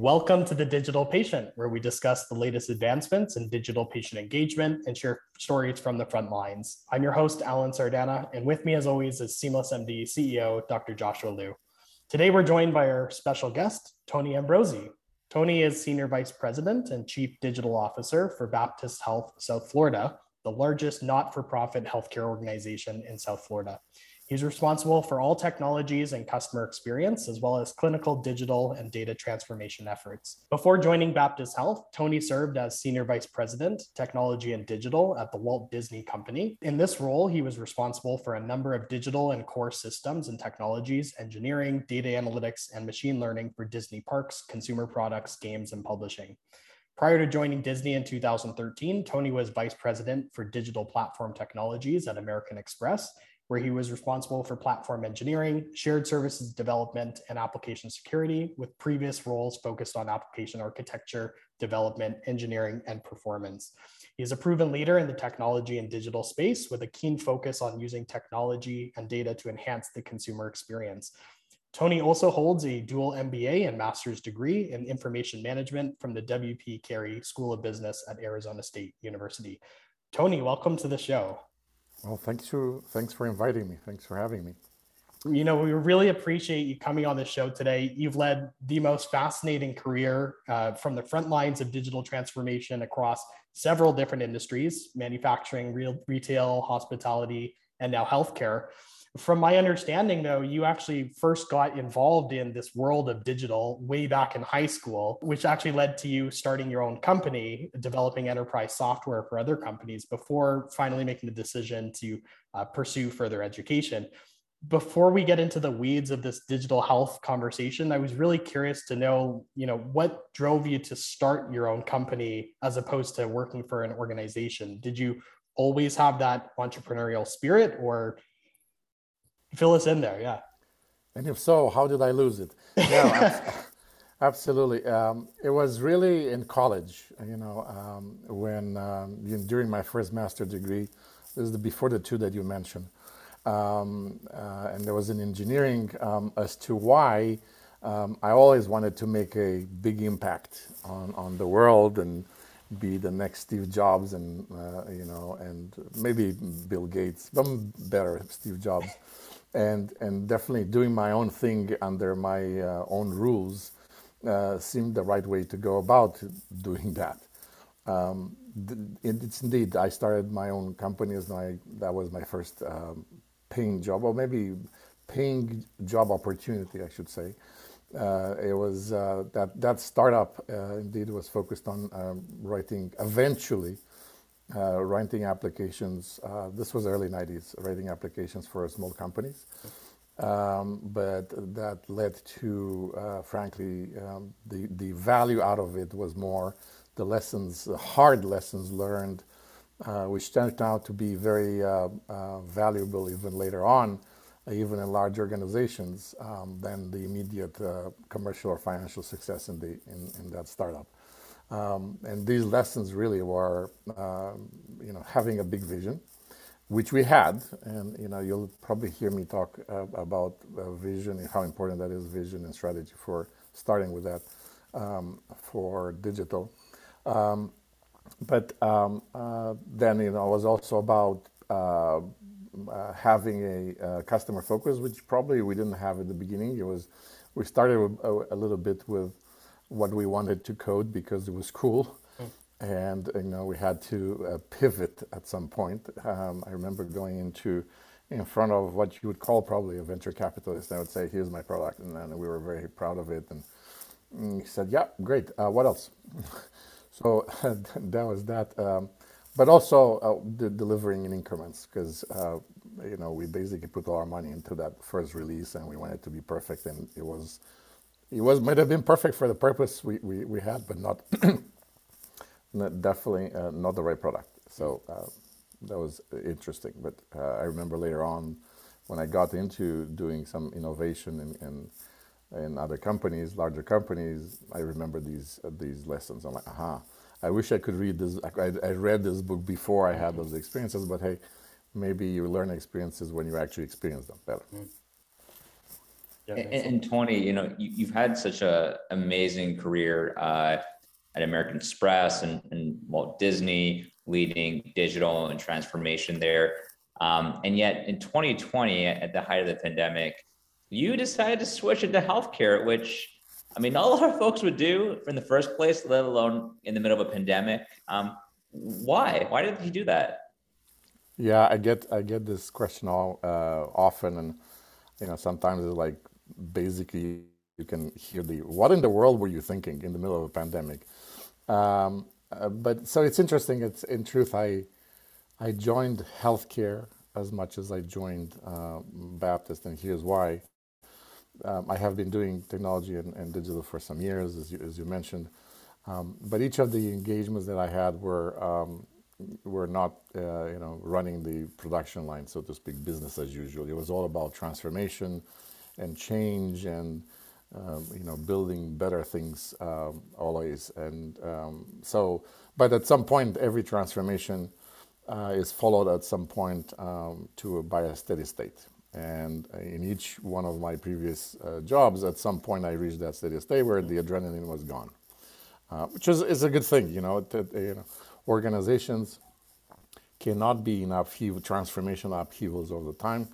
Welcome to the Digital Patient, where we discuss the latest advancements in digital patient engagement and share stories from the front lines. I'm your host, Alan Sardana, and with me, as always, is Seamless MD CEO, Dr. Joshua Liu. Today, we're joined by our special guest, Tony Ambrozie. Tony is Senior Vice President and Chief Digital Officer for Baptist Health South Florida, the largest not for profit healthcare organization in South Florida. He's responsible for all technologies and customer experience, as well as clinical, digital, and data transformation efforts. Before joining Baptist Health, Tony served as Senior Vice President, Technology and Digital at the Walt Disney Company. In this role, he was responsible for a number of digital and core systems and technologies, engineering, data analytics, and machine learning for Disney parks, consumer products, games, and publishing. Prior to joining Disney in 2013, Tony was Vice President for Digital Platform Technologies at American Express where he was responsible for platform engineering, shared services development, and application security, with previous roles focused on application architecture, development, engineering, and performance. He is a proven leader in the technology and digital space with a keen focus on using technology and data to enhance the consumer experience. Tony also holds a dual MBA and master's degree in information management from the W.P. Carey School of Business at Arizona State University. Tony, welcome to the show. Well, thanks for thanks for inviting me. Thanks for having me. You know, we really appreciate you coming on the show today. You've led the most fascinating career uh, from the front lines of digital transformation across several different industries: manufacturing, real, retail, hospitality, and now healthcare. From my understanding, though, you actually first got involved in this world of digital way back in high school, which actually led to you starting your own company, developing enterprise software for other companies before finally making the decision to uh, pursue further education. Before we get into the weeds of this digital health conversation, I was really curious to know, you know, what drove you to start your own company as opposed to working for an organization? Did you always have that entrepreneurial spirit or fill us in there. Yeah. And if so, how did I lose it? Yeah, absolutely. Um, it was really in college, you know, um, when um, during my first master degree, this is the, before the two that you mentioned, um, uh, and there was an engineering um, as to why um, I always wanted to make a big impact on, on the world and be the next Steve Jobs and uh, you know and maybe Bill Gates, but better Steve Jobs and and definitely doing my own thing under my uh, own rules uh, seemed the right way to go about doing that. Um, it's indeed I started my own company as my that was my first um, paying job or maybe paying job opportunity I should say. Uh, it was uh, that that startup uh, indeed was focused on um, writing eventually uh, writing applications. Uh, this was early 90s, writing applications for small companies. Um, but that led to, uh, frankly, um, the, the value out of it was more the lessons, the hard lessons learned, uh, which turned out to be very uh, uh, valuable even later on, even in large organizations, um, than the immediate commercial or financial success in, the, in, in that startup. Um, and these lessons really were, um, you know, having a big vision, which we had. And you know, you'll probably hear me talk uh, about uh, vision and how important that is, vision and strategy for starting with that um, for digital. Um, but um, uh, then, you know, it was also about uh, uh, having a, a, customer focus, which probably we didn't have at the beginning. It was we started a little bit with what we wanted to code because it was cool. Mm. And you know we had to uh, pivot at some point. Um, I remember going into in front of what you would call probably a venture capitalist. And I would say, "Here's my product," and then we were very proud of it. And, and he said, "Yeah, great. Uh, what else?" so that was that. Um, but also uh, de- delivering in increments because uh, you know we basically put all our money into that first release, and we wanted to be perfect, and it was it was might have been perfect for the purpose we, we, we had, but not, definitely uh, not the right product. So uh, that was interesting. But uh, I remember later on when I got into doing some innovation in, in, in other companies, larger companies, I remember these uh, these lessons. I'm like, aha, I wish I could read this. I, I read this book before I had those experiences, but hey, maybe you learn experiences when you actually experience them better. Mm. In, in 20, you know, you, have had such a amazing career uh, at American Express and, and Walt Disney, leading digital and transformation there. Um, and yet in 2020, at the height of the pandemic, you decided to switch into healthcare, which I mean, not a lot of folks would do in the first place, let alone in the middle of a pandemic. Um, why? Why did you do that? Yeah, I get I get this question all uh, often, and you know sometimes it's like basically you can hear the what in the world were you thinking in the middle of a pandemic? Um, uh, but so it's interesting. It's in truth I I joined healthcare as much as I joined uh, Baptist, and here's why. Um, I have been doing technology and, and, digital for some years, as you, as you mentioned. Um, but each of the engagements that I had were um, were not, uh, you know, running the production line, so to speak, business as usual. It was all about transformation and change and um, you know building better things um, always. And um, so, but at some point, every transformation uh, is followed at some point um, to by a steady state. And in each one of my previous uh, jobs, at some point, I reached that steady state where the adrenaline was gone, uh, which is, is a good thing. You know, that, you know, organizations cannot be in upheaval, transformational upheavals all the time.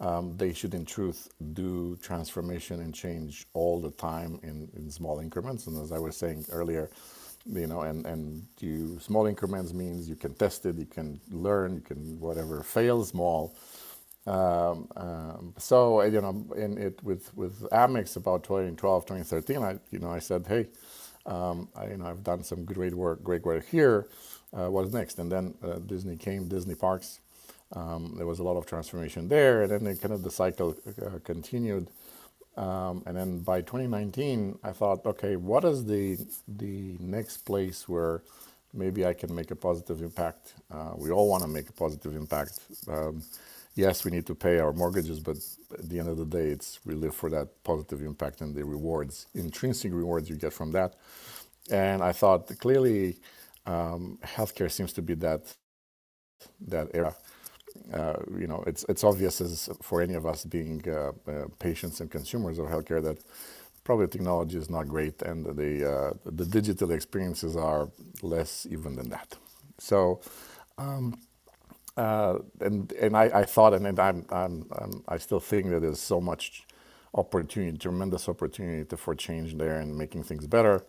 Um, they should, in truth, do transformation and change all the time in, in small increments. And as I was saying earlier, you know, and, and you, small increments means you can test it, you can learn, you can whatever, fail small. Um, um, so, you know, in it with, with Amex about 2012, 2013, I, you know, I said, hey, um, I, you know, I've done some great work, great work here. Uh, what's next? And then uh, Disney came, Disney Parks. Um, there was a lot of transformation there, and then kind of the cycle uh, continued. Um, and then by 2019, I thought, okay, what is the the next place where maybe I can make a positive impact? Uh, we all want to make a positive impact. Um, yes, we need to pay our mortgages, but at the end of the day, it's we live for that positive impact and the rewards, intrinsic rewards you get from that. And I thought clearly, um, healthcare seems to be that that era uh, you know, it's it's obvious as for any of us being uh, uh, patients and consumers of healthcare that probably technology is not great, and the uh, the digital experiences are less even than that. So. Um, uh, and and I, I, thought, and I'm, I'm, I'm, i still think that there's so much opportunity, tremendous opportunity to, for change there and making things better.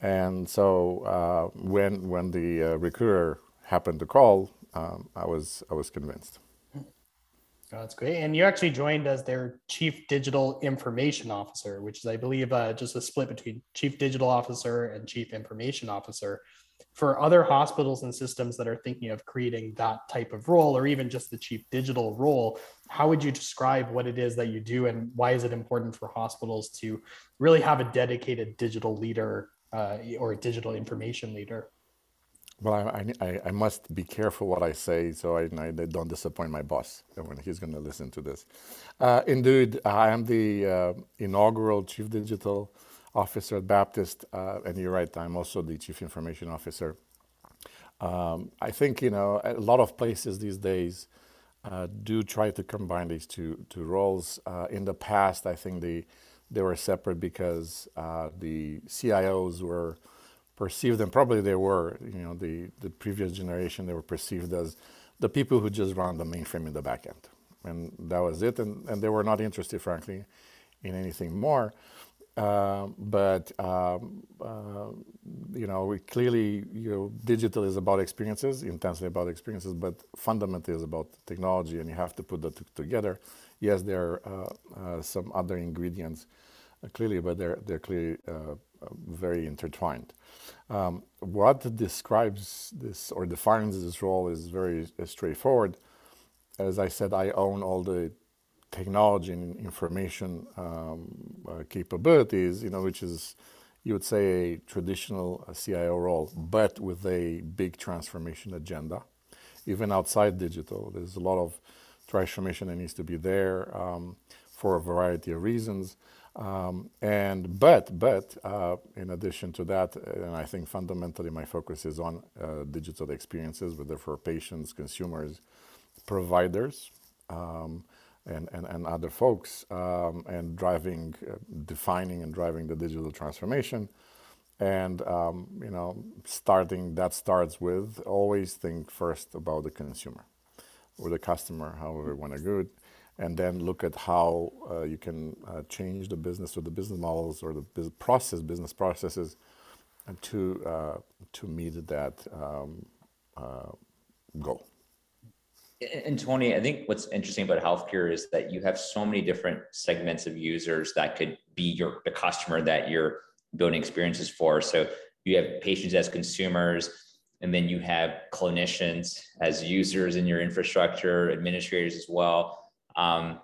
And so uh, when when the uh, recruiter happened to call, um, I was I was convinced. Oh, that's great. And you actually joined as their chief digital information officer, which is, I believe, uh, just a split between chief digital officer and chief information officer. For other hospitals and systems that are thinking of creating that type of role, or even just the chief digital role, how would you describe what it is that you do, and why is it important for hospitals to really have a dedicated digital leader uh, or a digital information leader? Well, I, I, I, must be careful what I say so I, I don't disappoint my boss when he's going to listen to this. Uh, indeed, I am the uh, inaugural Chief Digital Officer at Baptist, uh, and you're right, I'm also the Chief Information Officer. Um, I think, you know, a lot of places these days uh, do try to combine these two, two roles. Uh, in the past, I think they, they were separate because uh, the CIOs were perceived, and probably they were, you know, the, the previous generation, they were perceived as the people who just run the mainframe in the back end. And that was it. And, and they were not interested, frankly, in anything more. Uh, but um, uh, you know, we clearly, you know, digital is about experiences, intensely about experiences, but fundamentally is about technology, and you have to put that together. Yes, there are uh, uh some other ingredients, uh, clearly, but they're they're clearly uh, very intertwined. Um, what describes this or defines this role is very straightforward. As I said, I own all the technology and information um, uh, capabilities, you know, which is, you would say, a traditional uh, CIO role, but with a big transformation agenda. Even outside digital, there's a lot of transformation that needs to be there um, for a variety of reasons. Um, and but but uh, in addition to that, and I think fundamentally my focus is on uh, digital experiences, whether for patients, consumers, providers, um, and, and, and other folks um, and driving, uh, defining and driving the digital transformation. And um, you know, starting that starts with always think first about the consumer or the customer, however you want to it, and then look at how uh, you can uh, change the business or the business models or the business process, business processes, to uh, to meet that um, uh, goal. And Tony, I think what's interesting about healthcare is that you have so many different segments of users that could be your the customer that you're building experiences for. So you have patients as consumers, and then you have clinicians as users in your infrastructure, administrators as well. Um,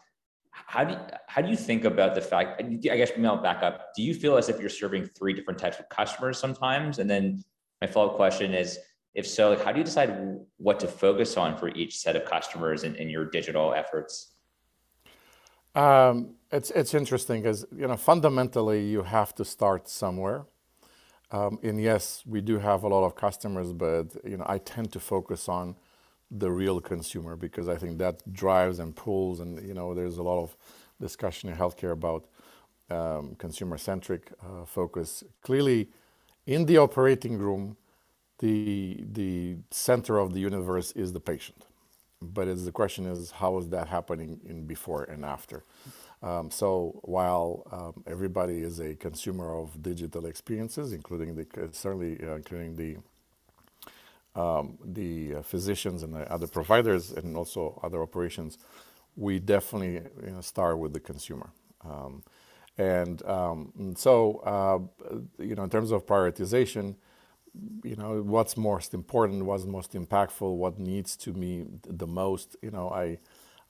how do you, how do you think about the fact? I guess maybe I'll back up. Do you feel as if you're serving three different types of customers sometimes? And then my follow up question is, if so, like, how do you decide what to focus on for each set of customers in, in your digital efforts? Um, it's it's interesting because you know fundamentally you have to start somewhere. Um, and yes, we do have a lot of customers, but you know I tend to focus on the real consumer because I think that drives and pulls, and you know there's a lot of discussion in healthcare about um, consumer-centric uh, focus. Clearly, in the operating room, the the center of the universe is the patient, but it's the question is how is that happening in before and after. Um, so while um, everybody is a consumer of digital experiences, including the certainly uh, including the um, the uh, physicians and the other providers and also other operations, we definitely you know, start with the consumer. Um, and um, so, uh, you know, in terms of prioritization, you know, what's most important, what's most impactful, what needs to me the most, you know, I,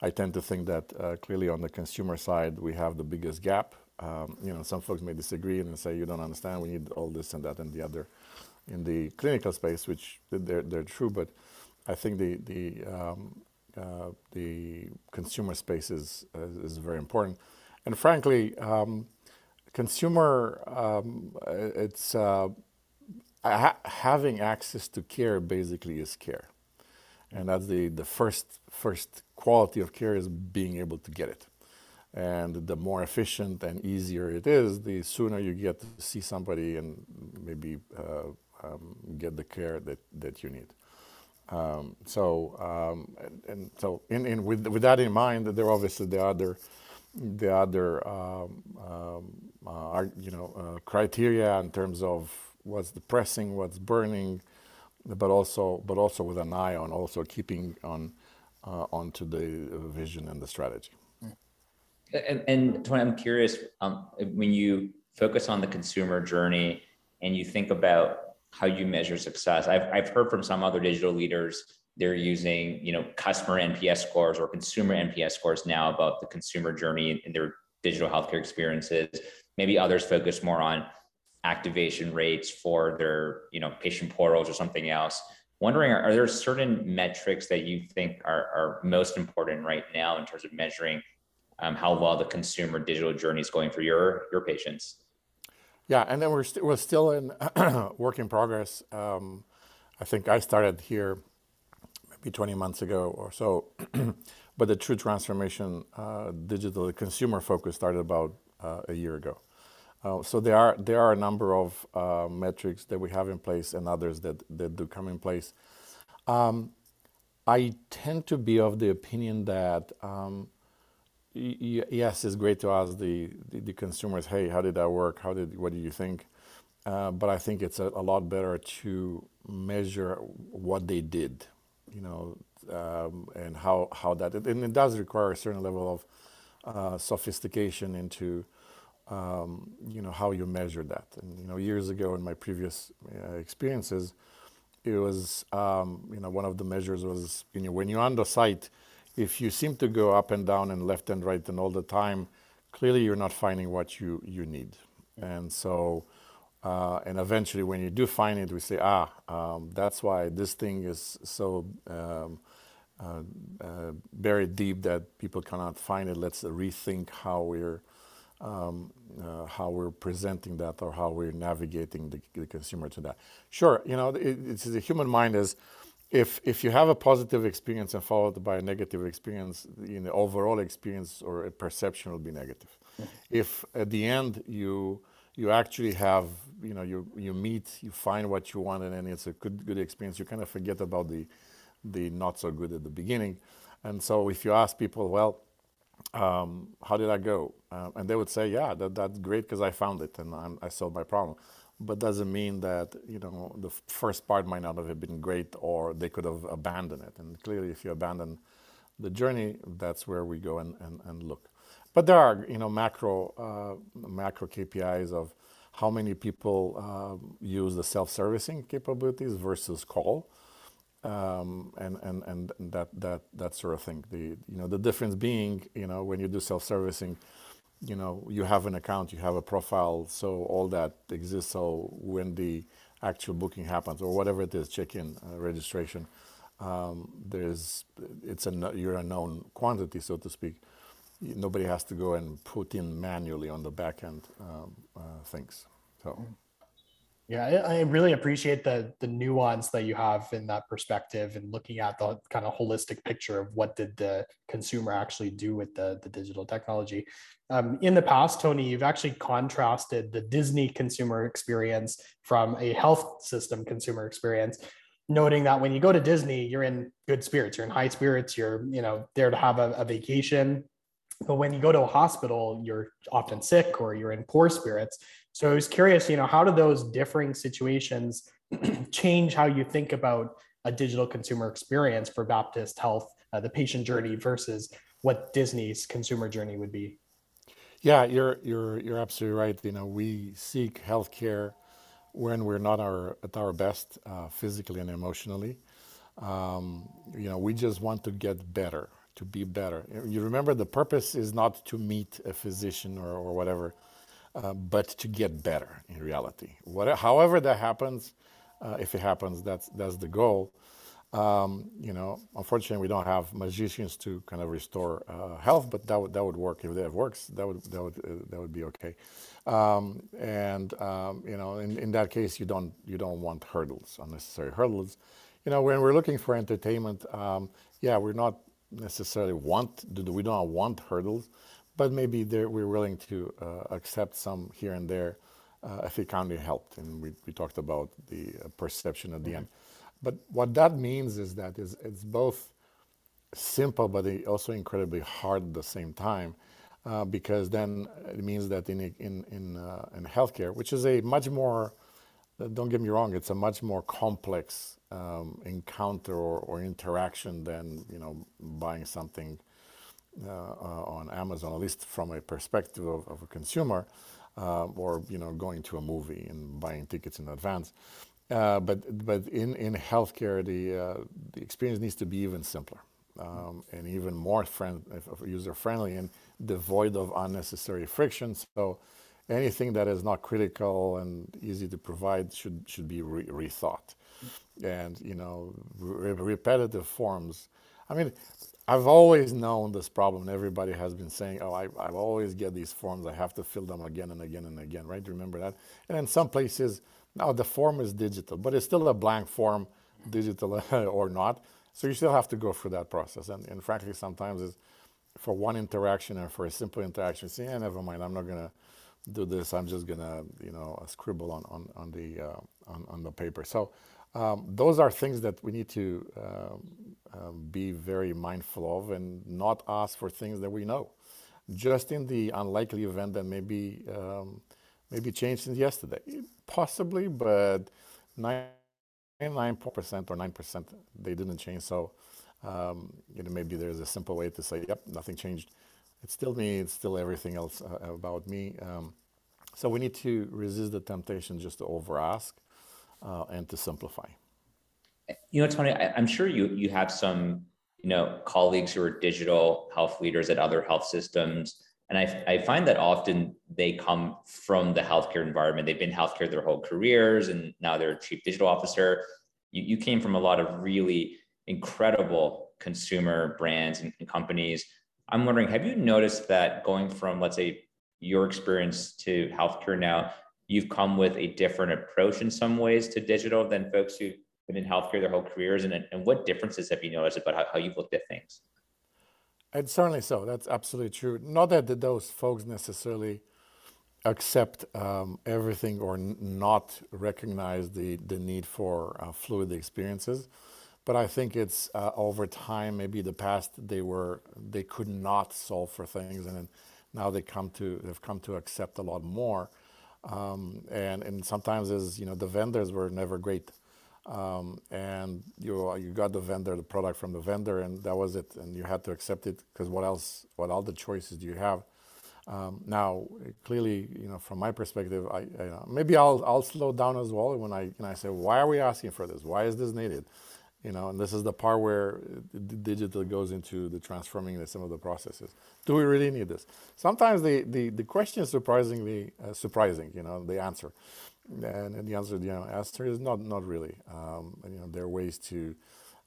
I tend to think that uh, clearly on the consumer side, we have the biggest gap. Um, you know, some folks may disagree and say, you don't understand, we need all this and that and the other in the clinical space, which they're, they're true, but I think the, the, um, uh, the consumer space is, is very important. And frankly, um, consumer, um, it's uh, ha- having access to care basically is care. And that's the, the first, first quality of care is being able to get it. And the more efficient and easier it is, the sooner you get to see somebody and maybe uh, um, get the care that, that you need. Um, so um, and, and, so in, in with, with that in mind, there are obviously the other the other um, um, uh, you know uh, criteria in terms of what's depressing, what's burning, but also but also with an eye on also keeping on uh, onto the vision and the strategy. And, and Tony, I'm curious um, when you focus on the consumer journey and you think about how you measure success. I've, I've heard from some other digital leaders, they're using, you know, customer NPS scores or consumer NPS scores now about the consumer journey and their digital healthcare experiences. Maybe others focus more on activation rates for their, you know, patient portals or something else. Wondering, are, are there certain metrics that you think are, are most important right now in terms of measuring um, how well the consumer digital journey is going for your your patients? Yeah, and then we're, st- we're still in work in progress. Um, I think I started here maybe 20 months ago or so, but the true transformation, uh, digital consumer focus started about uh, a year ago. Uh, so there are there are a number of uh, metrics that we have in place and others that, that do come in place. Um, I tend to be of the opinion that um, yes, it's great to ask the, the, the, consumers, hey, how did that work? How did, what do you think? Uh, but I think it's a, a, lot better to measure what they did, you know, um, and how, how that, and it does require a certain level of uh, sophistication into, um, you know, how you measure that. And, you know, years ago in my previous uh, experiences, it was, um, you know, one of the measures was, you know, when you're on the site, if you seem to go up and down and left and right and all the time, clearly you're not finding what you, you need. And so, uh, and eventually when you do find it, we say, ah, um, that's why this thing is so um, uh, uh, buried deep that people cannot find it. Let's rethink how we're um, uh, how we're presenting that or how we're navigating the, the, consumer to that. Sure, you know, it, it's the human mind is if if you have a positive experience and followed by a negative experience, you know, overall experience or perception will be negative. Mm-hmm. If at the end you you actually have, you know, you you meet, you find what you want, and it's a good good experience, you kind of forget about the the not so good at the beginning. And so if you ask people, well, um, how did I go? Uh, and they would say, yeah, that, that's great because I found it and I'm, i solved my problem but doesn't mean that you know the first part might not have been great or they could have abandoned it. And clearly if you abandon the journey that's where we go and, and, and look. But there are you know macro uh, macro kpis of how many people uh, use the self-servicing capabilities versus call. Um, and, and, and that, that, that sort of thing. The, you know, the difference being, you know, when you do self-servicing, you know, you have an account, you have a profile, so all that exists. So when the actual booking happens, or whatever it is, check-in uh, registration, um, there's it's a you're a known quantity, so to speak. Nobody has to go and put in manually on the back end um, uh, things. So. Mm-hmm. Yeah, I, really appreciate the the nuance that you have in that perspective and looking at the kind of holistic picture of what did the consumer actually do with the, the digital technology. Um, in the past, Tony, you've actually contrasted the Disney consumer experience from a health system consumer experience, noting that when you go to Disney, you're in good spirits, you're in high spirits, you're you know there to have a, a vacation. But when you go to a hospital, you're often sick or you're in poor spirits. So I was curious, you know, how do those differing situations change how you think about a digital consumer experience for Baptist Health, uh, the patient journey versus what Disney's consumer journey would be? Yeah, you're you're you're absolutely right. You know, we seek healthcare when we're not our at our best uh, physically and emotionally. Um, you know, we just want to get better, to be better. You remember the purpose is not to meet a physician or, or whatever uh, but to get better in reality. What, however that happens, uh, if it happens, that's that's the goal. Um, you know, unfortunately, we don't have magicians to kind of restore uh, health, but that would that would work if that works. That would that would uh, that would be okay. Um, and um, you know, in, in that case, you don't you don't want hurdles, unnecessary hurdles. You know, when we're looking for entertainment, um, yeah, we're not necessarily want we don't want hurdles, but maybe we're willing to uh, accept some here and there uh, if it kind of helped. And we, we talked about the uh, perception at the mm-hmm. end. But what that means is that is it's both simple but also incredibly hard at the same time. Uh, because then it means that in in in, uh, in healthcare, which is a much more, uh, don't get me wrong, it's a much more complex um, encounter or, or, interaction than you know buying something on Amazon, at least from a perspective of, of a consumer, uh, or you know going to a movie and buying tickets in advance. Uh, but but in, in healthcare, the uh, the experience needs to be even simpler um, and even more friend, user friendly and devoid of unnecessary friction. So anything that is not critical and easy to provide should should be re- rethought. And you know, re- repetitive forms. I mean, I've always known this problem. Everybody has been saying, "Oh, I, I always get these forms. I have to fill them again and again and again." Right? Remember that. And in some places, now the form is digital, but it's still a blank form, digital or not. So you still have to go through that process. And, and frankly, sometimes it's for one interaction or for a simple interaction. Say, "Yeah, never mind. I'm not gonna do this. I'm just gonna, you know, scribble on on on the uh, on on the paper." So um, those are things that we need to um, um, be very mindful of and not ask for things that we know. Just in the unlikely event that maybe um, maybe changed since yesterday, possibly, but 99% or 9% they didn't change. So um, you know maybe there's a simple way to say, "Yep, nothing changed. It's still me. It's still everything else uh, about me." Um, so we need to resist the temptation just to over ask uh, and to simplify. You know, funny. I, am sure you you have some you know colleagues who are digital health leaders at other health systems, and I I find that often they come from the healthcare environment. They've been healthcare their whole careers, and now they're chief digital officer. You you came from a lot of really incredible consumer brands and, and companies. I'm wondering, have you noticed that going from let's say your experience to healthcare now, you've come with a different approach in some ways to digital than folks who've been in healthcare their whole careers, and and what differences have you noticed about how, how you've looked at things? And certainly so. That's absolutely true. Not that those folks necessarily accept um, everything or n- not recognize the, the need for uh, fluid experiences. But I think it's uh, over time, maybe the past they were they could not solve for things, and now they come to they've come to accept a lot more. Um, and and sometimes is you know the vendors were never great, um, and you you got the vendor the product from the vendor, and that was it, and you had to accept it because what else? What other choices do you have? Um, now, clearly, you know, from my perspective, I, I maybe I'll I'll slow down as well when I when I say, why are we asking for this? Why is this needed? You know, and this is the part where digital goes into the transforming the, some of the processes. Do we really need this? Sometimes the the, the question is surprisingly uh, surprising. You know, the answer, and, and the answer, you know, answer is not not really. Um, you know, there are ways to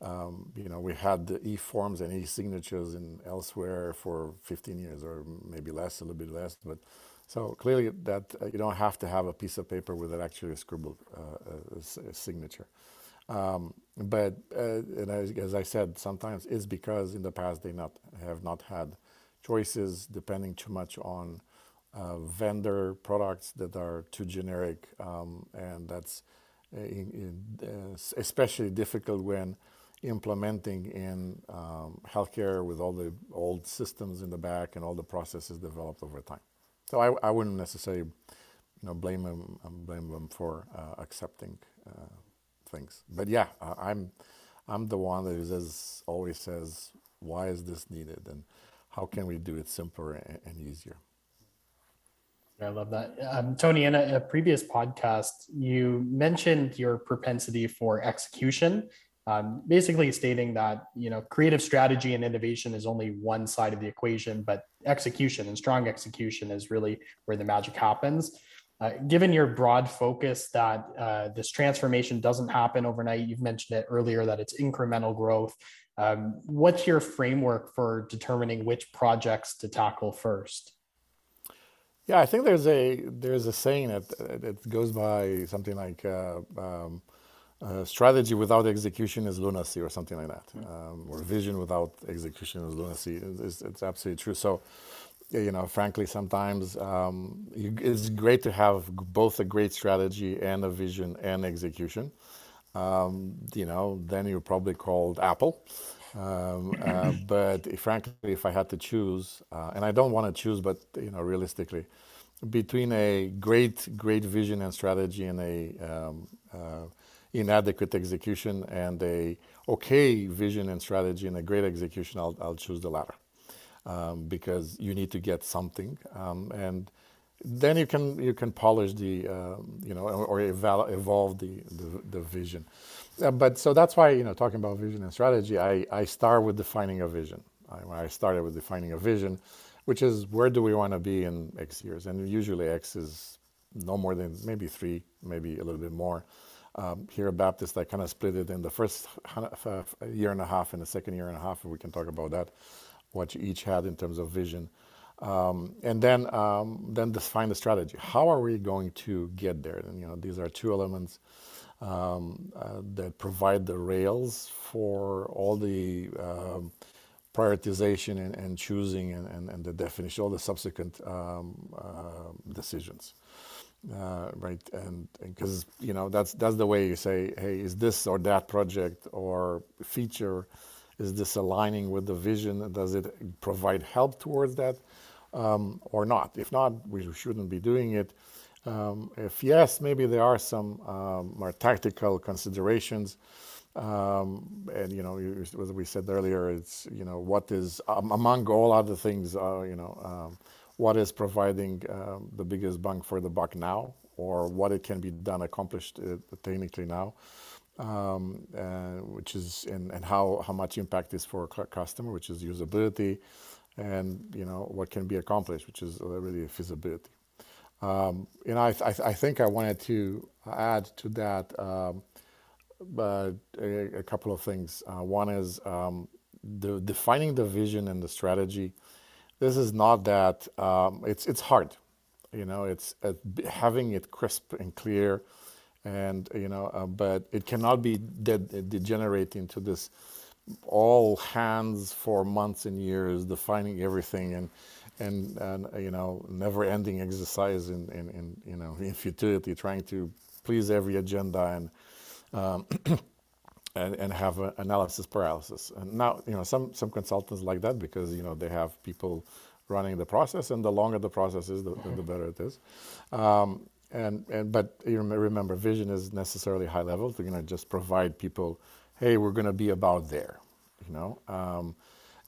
um, you know, we had the e-forms and e-signatures in elsewhere for 15 years or maybe less, a little bit less. But so clearly that uh, you don't have to have a piece of paper with an actually scribbled uh, a signature. Um, but uh, as, as, I said, sometimes it's because in the past they not have not had choices depending too much on uh, vendor products that are too generic, um, and that's uh, in, in, uh, especially difficult when implementing in um, healthcare with all the old systems in the back and all the processes developed over time. So I, I wouldn't necessarily, you know, blame them blame them for uh, accepting uh, things. But yeah, I'm I'm the one that is, always says, why is this needed and how can we do it simpler and, and easier. I love that. Um, Tony, in a, a, previous podcast, you mentioned your propensity for execution um, basically stating that you know creative strategy and innovation is only one side of the equation, but execution and strong execution is really where the magic happens. Uh, given your broad focus that uh, this transformation doesn't happen overnight, you've mentioned it earlier that it's incremental growth. Um, what's your framework for determining which projects to tackle first? Yeah, I think there's a there's a saying that that goes by something like uh, um, uh, strategy without execution is lunacy or something like that, um, or vision without execution is lunacy. It's, it's, absolutely true. So, you know, frankly, sometimes um, you, it's great to have both a great strategy and a vision and execution. Um, you know, then you're probably called Apple. Um, uh, but if, frankly, if I had to choose, uh, and I don't want to choose, but you know, realistically, between a great, great vision and strategy and a um, uh, inadequate execution and a okay vision and strategy and a great execution, I'll, I'll choose the latter um, because you need to get something um, and then you can you can polish the uh, you know or eval- evolve the the, the vision. Uh, but so that's why you know talking about vision and strategy, I, I start with defining a vision. I, I started with defining a vision, which is where do we want to be in X years, and usually X is no more than maybe three, maybe a little bit more. Um, here at Baptist, I kind of split it in the first year and a half and the second year and a half, and we can talk about that, what you each had in terms of vision. Um, and then, um, then define the strategy. How are we going to get there? And you know, these are two elements um, uh, that provide the rails for all the um, prioritization and, and choosing and, and, and, the definition, all the subsequent um, uh, decisions uh, right? And because you know that's that's the way you say, hey, is this or that project or feature, is this aligning with the vision? Does it provide help towards that, um, or not? If not, we shouldn't be doing it. Um, if yes, maybe there are some um, more tactical considerations. Um, and you know, as we said earlier, it's you know what is um, among all other things, uh, you know um, what is providing um, the biggest bang for the buck now, or what it can be done accomplished uh, technically now, which is and, how much impact is for a customer, which is usability, and you know what can be accomplished, which is really feasibility. Um, you know, I, think I wanted to add to that um, a, couple of things. Uh, one is um, the defining the vision and the strategy this is not that um, it's it's hard you know it's uh, having it crisp and clear and you know, uh, but it cannot be de- degenerate into this all hands for months and years, defining everything and and, and you know, never-ending exercise in, in, in you know in futility, trying to please every agenda and um, and, and have analysis paralysis. And now, you know, some some consultants like that because you know they have people running the process, and the longer the process is, the, the better it is. Um, and and but you remember, vision is necessarily high level. they're going to just provide people, hey, we're going to be about there, you know. Um,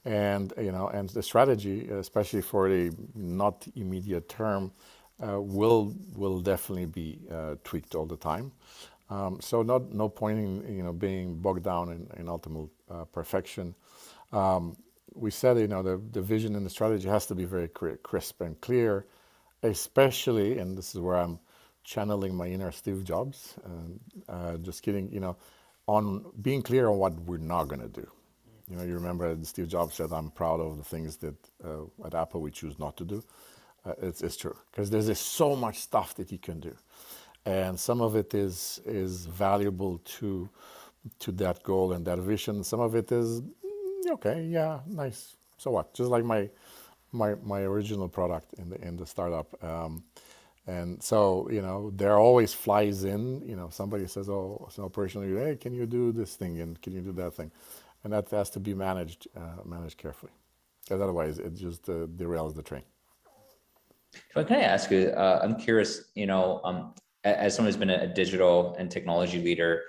and you know, and the strategy, especially for the not immediate term, uh, will will definitely be uh, tweaked all the time. Um, so not no point in you know being bogged down in, in ultimate uh, perfection. Um, we said you know the, the vision and the strategy has to be very crisp and clear, especially and this is where I'm channeling my inner Steve Jobs. And, uh, just kidding, you know, on being clear on what we're not going to do. You know, you remember Steve Jobs said, "I'm proud of the things that uh, at Apple we choose not to do." Uh, it's, it's true because there's, there's so much stuff that you can do and some of it is is valuable to to that goal and that vision. Some of it is mm, okay, yeah, nice. So what? Just like my my my original product in the in the startup. Um, and so you know there always flies in. You know somebody says, "Oh, it's an operational. Hey, can you do this thing and can you do that thing?" And that has to be managed uh, managed carefully, because otherwise it just uh, derails the train. So can I ask you? Uh, I'm curious. You know, um, as someone who's been a digital and technology leader,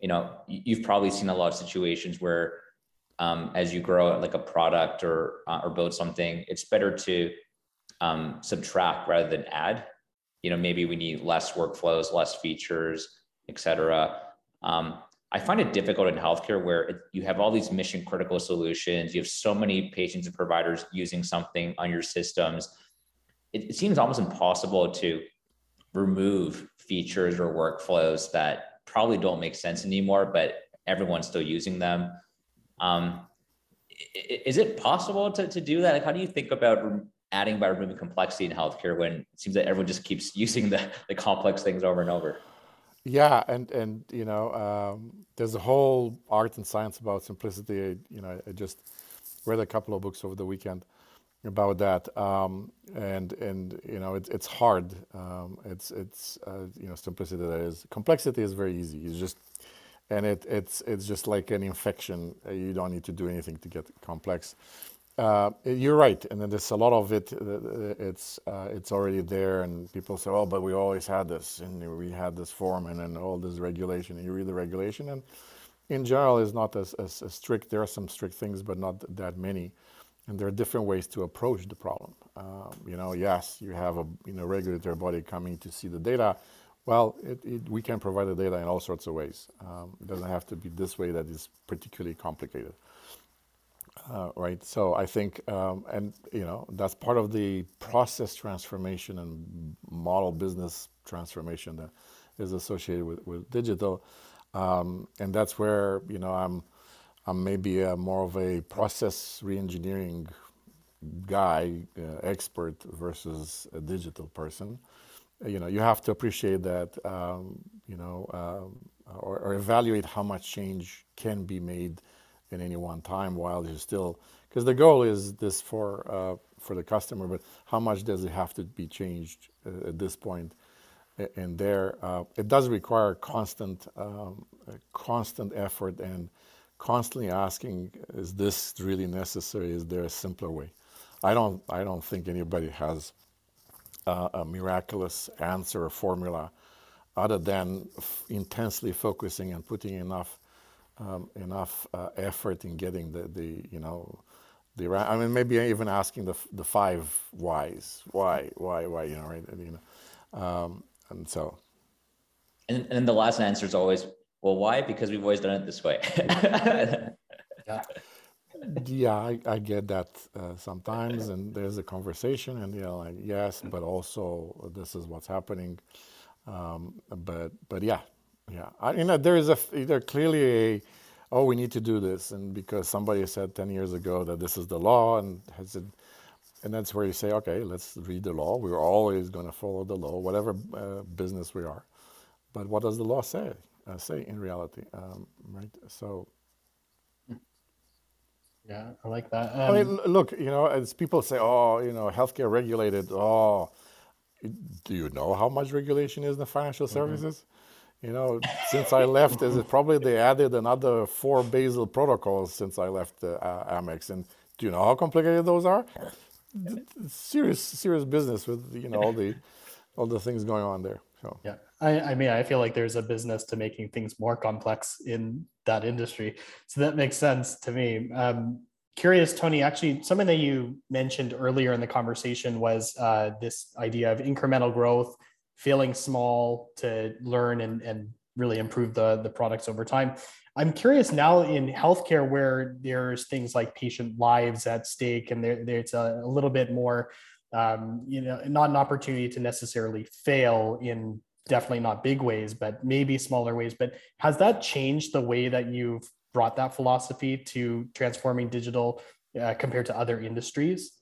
you know, you've probably seen a lot of situations where um, as you grow like a product or uh, or build something, it's better to um, subtract rather than add. You know, maybe we need less workflows, less features, etc. Um, I find it difficult in healthcare where it, you have all these mission critical solutions. You have so many patients and providers using something on your systems. It, it seems almost impossible to remove features or workflows that probably don't make sense anymore, but everyone's still using them. Um, is it possible to, to do that? Like, how do you think about adding by removing complexity in healthcare when it seems that everyone just keeps using the, the complex things over and over? Yeah, and and you know, um, there's a whole art and science about simplicity. You know, I just read a couple of books over the weekend about that. Um, and and you know it, it's hard. Um, it's it's uh, you know simplicity that is complexity is very easy. You just and it it's it's just like an infection. Uh, you don't need to do anything to get complex. Uh, you're right, and then there's a lot of it. Uh, it's uh, it's already there, and people say, "Oh, but we always had this, and we had this form, and then all this regulation." And you read the regulation, and in general, it's not as, as, as strict. There are some strict things, but not that many and there are different ways to approach the problem. Um, you know, yes, you have a you know regulatory body coming to see the data. Well, it, it, we can provide the data in all sorts of ways. Um, it doesn't have to be this way that is particularly complicated, uh, right? So I think, um, and you know, that's part of the process transformation and model business transformation that is associated with, with digital, um, and that's where you know I'm I'm maybe a, more of a process reengineering guy, uh, expert versus a digital person. You know, you have to appreciate that, um, you know, uh, or, or, evaluate how much change can be made in any one time while you're still, because the goal is this for uh, for the customer, but how much does it have to be changed uh, at this point? And there, uh, it does require constant, um, constant effort and constantly asking, is this really necessary? Is there a simpler way? I don't, I don't think anybody has uh, a miraculous answer or formula other than f- intensely focusing and putting enough, um, enough uh, effort in getting the, the, you know, the, I mean, maybe even asking the, the five whys, why, why, why, you know, right? You know, um, and so. And, and the last answer is always well, why? Because we've always done it this way. yeah. yeah, I, I get that uh, sometimes, and there's a conversation, and you know, like yes, but also this is what's happening. Um, but but yeah, yeah, I, you know, there is a there clearly a oh we need to do this, and because somebody said ten years ago that this is the law, and has it, and that's where you say okay, let's read the law. We're always going to follow the law, whatever uh, business we are but what does the law say? Uh, say in reality, um, right? So. Yeah, I like that. Um, I mean, um, look, you know, as people say, oh, you know, healthcare regulated. Oh, do you know how much regulation is in the financial mm-hmm. services? Mm-hmm. You know, since I left, is probably they added another four Basel protocols since I left uh, Amex, and do you know how complicated those are? Serious, serious business with you know all the all the things going on there. So yeah, I, I mean, I feel like there's a business to making things more complex in that industry, so that makes sense to me. Um, curious, Tony. Actually, something that you mentioned earlier in the conversation was uh, this idea of incremental growth, failing small to learn and and really improve the the products over time. I'm curious now in healthcare where there's things like patient lives at stake and there, there's a, a little bit more, um, you know, not an opportunity to necessarily fail in definitely not big ways, but maybe smaller ways. But has that changed the way that you've brought that philosophy to transforming digital uh, compared to other industries?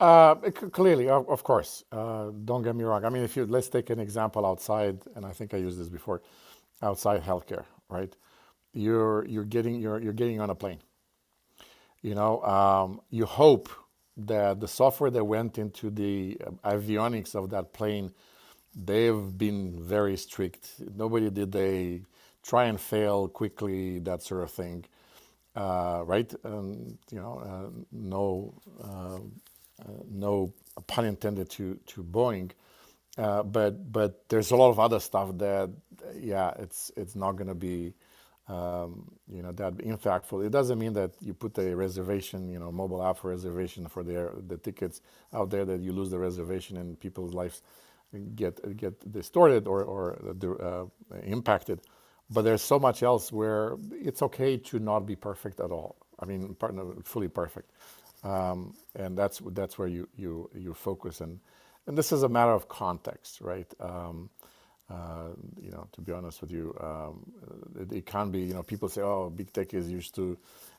Uh, clearly, of, of course. Uh, don't get me wrong. I mean, if you let's take an example outside, and I think I used this before, outside healthcare, right? You're you're getting you're you're getting on a plane. You know, um, you hope that the software that went into the avionics of that plane, they've been very strict. Nobody did they try and fail quickly, that sort of thing, uh, right? You know, uh, no uh, uh no pun intended to to Boeing. Uh, but but there's a lot of other stuff that yeah it's it's not going to be um, you know that impactful. It doesn't mean that you put a reservation you know mobile app for reservation for the the tickets out there that you lose the reservation and people's lives get get distorted or or uh, impacted. But there's so much else where it's okay to not be perfect at all. I mean, partner fully perfect, um, and that's that's where you you you focus and and this is a matter of context, right? Um, uh, you know, to be honest with you, um, it, it, can be. You know, people say, "Oh, big tech is used to,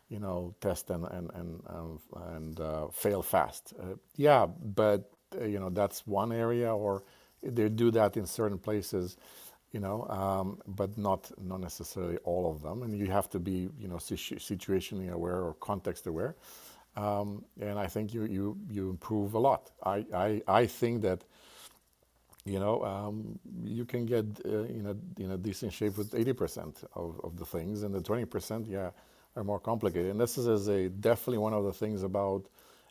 you know, test and and and um, and uh, fail fast." Uh, yeah, but uh, you know, that's one area, or they do that in certain places, you know, um, but not not necessarily all of them. And you have to be, you know, situationally aware or context aware. Um, and I think you, you, you improve a lot. I, I, I think that you know um, you can get uh, in a in a decent shape with 80% of, of the things, and the 20% yeah are more complicated. And this is, a definitely one of the things about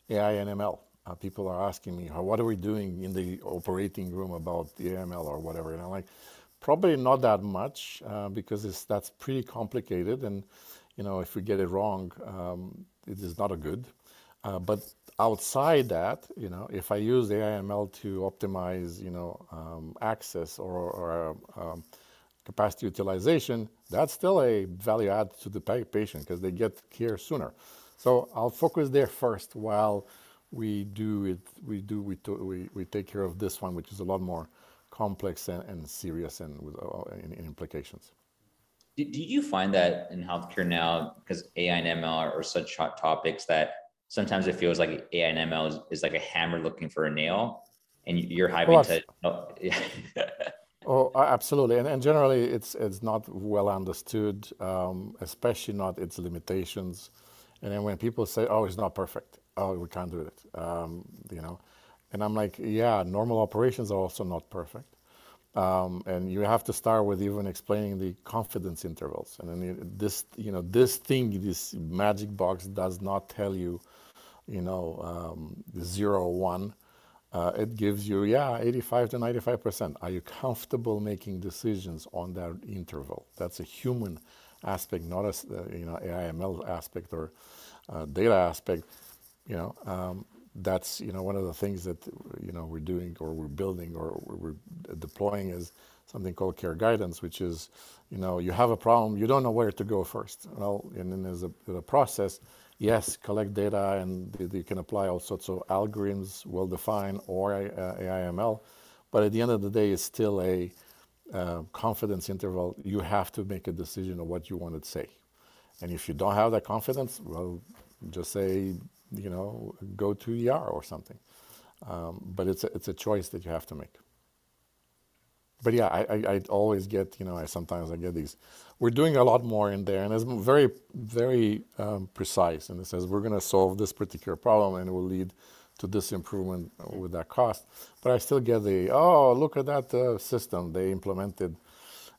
AI and ML. Uh, people are asking me, what are we doing in the operating room about the AML or whatever? And I'm like, probably not that much uh, because that's pretty complicated. And you know, if we get it wrong, um, it is not a good. Uh, but outside that, you know, if I use AIML to optimize, you know, um, access or, or um, capacity utilization, that's still a value add to the patient because they get care sooner. So I'll focus there first while we do it. We do we, we, we take care of this one, which is a lot more complex and, and serious and with uh, in, in implications. Do, do you find that in healthcare now, because AI and ML are such hot topics that sometimes it feels like AI and ML is, is like a hammer looking for a nail, and you're having to. Oh, oh, absolutely, and, and generally it's it's not well understood, um, especially not its limitations. And then when people say, "Oh, it's not perfect," oh, we can't do it, um, you know, and I'm like, yeah, normal operations are also not perfect. Um, and you have to start with even explaining the confidence intervals. And then you, this, you know, this thing, this magic box does not tell you, you know, um, zero one. Uh, it gives you, yeah, 85 to 95 percent. Are you comfortable making decisions on that interval? That's a human aspect, not a uh, you know AIML aspect or uh, data aspect. You know, um, that's you know one of the things that you know we're doing or we're building or we're deploying is something called care guidance, which is you know you have a problem, you don't know where to go first. Well, and then there's a, a process. Yes, collect data, and you can apply all sorts of algorithms, well defined, or uh, AIML. But at the end of the day, it's still a uh, confidence interval. You have to make a decision of what you want to say. And if you don't have that confidence, well, just say you know, go to ER or something. Um, but it's a, it's a choice that you have to make. but yeah, I, I, I always get, you know, I sometimes I get these. We're doing a lot more in there, and it's very, very um, precise. And it says we're going to solve this particular problem, and it will lead to this improvement with that cost. But I still get the, oh, look at that uh, system they implemented.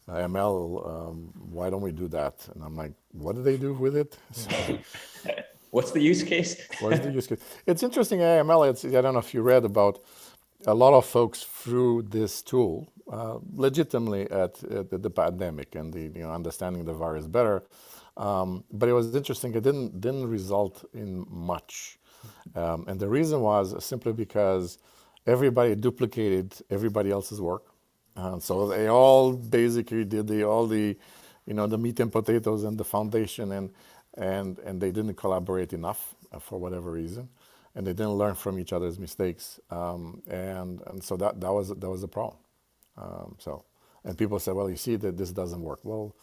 Uh, ML, um, why don't we do that? And I'm like, what do they do with it? So, What's the use case? What's the use case? It's interesting, AML, it's, I don't know if you read about a lot of folks through this tool, uh, legitimately at, at, the pandemic and the you know understanding the virus better. Um, but it was interesting. It didn't didn't result in much, um, and the reason was simply because everybody duplicated everybody else's work, uh, so they all basically did the all the, you know, the meat and potatoes and the foundation and and and they didn't collaborate enough uh, for whatever reason, and they didn't learn from each other's mistakes, um, and and so that that was that was a problem. Um, so, and people say, well, you see that this doesn't work. Well,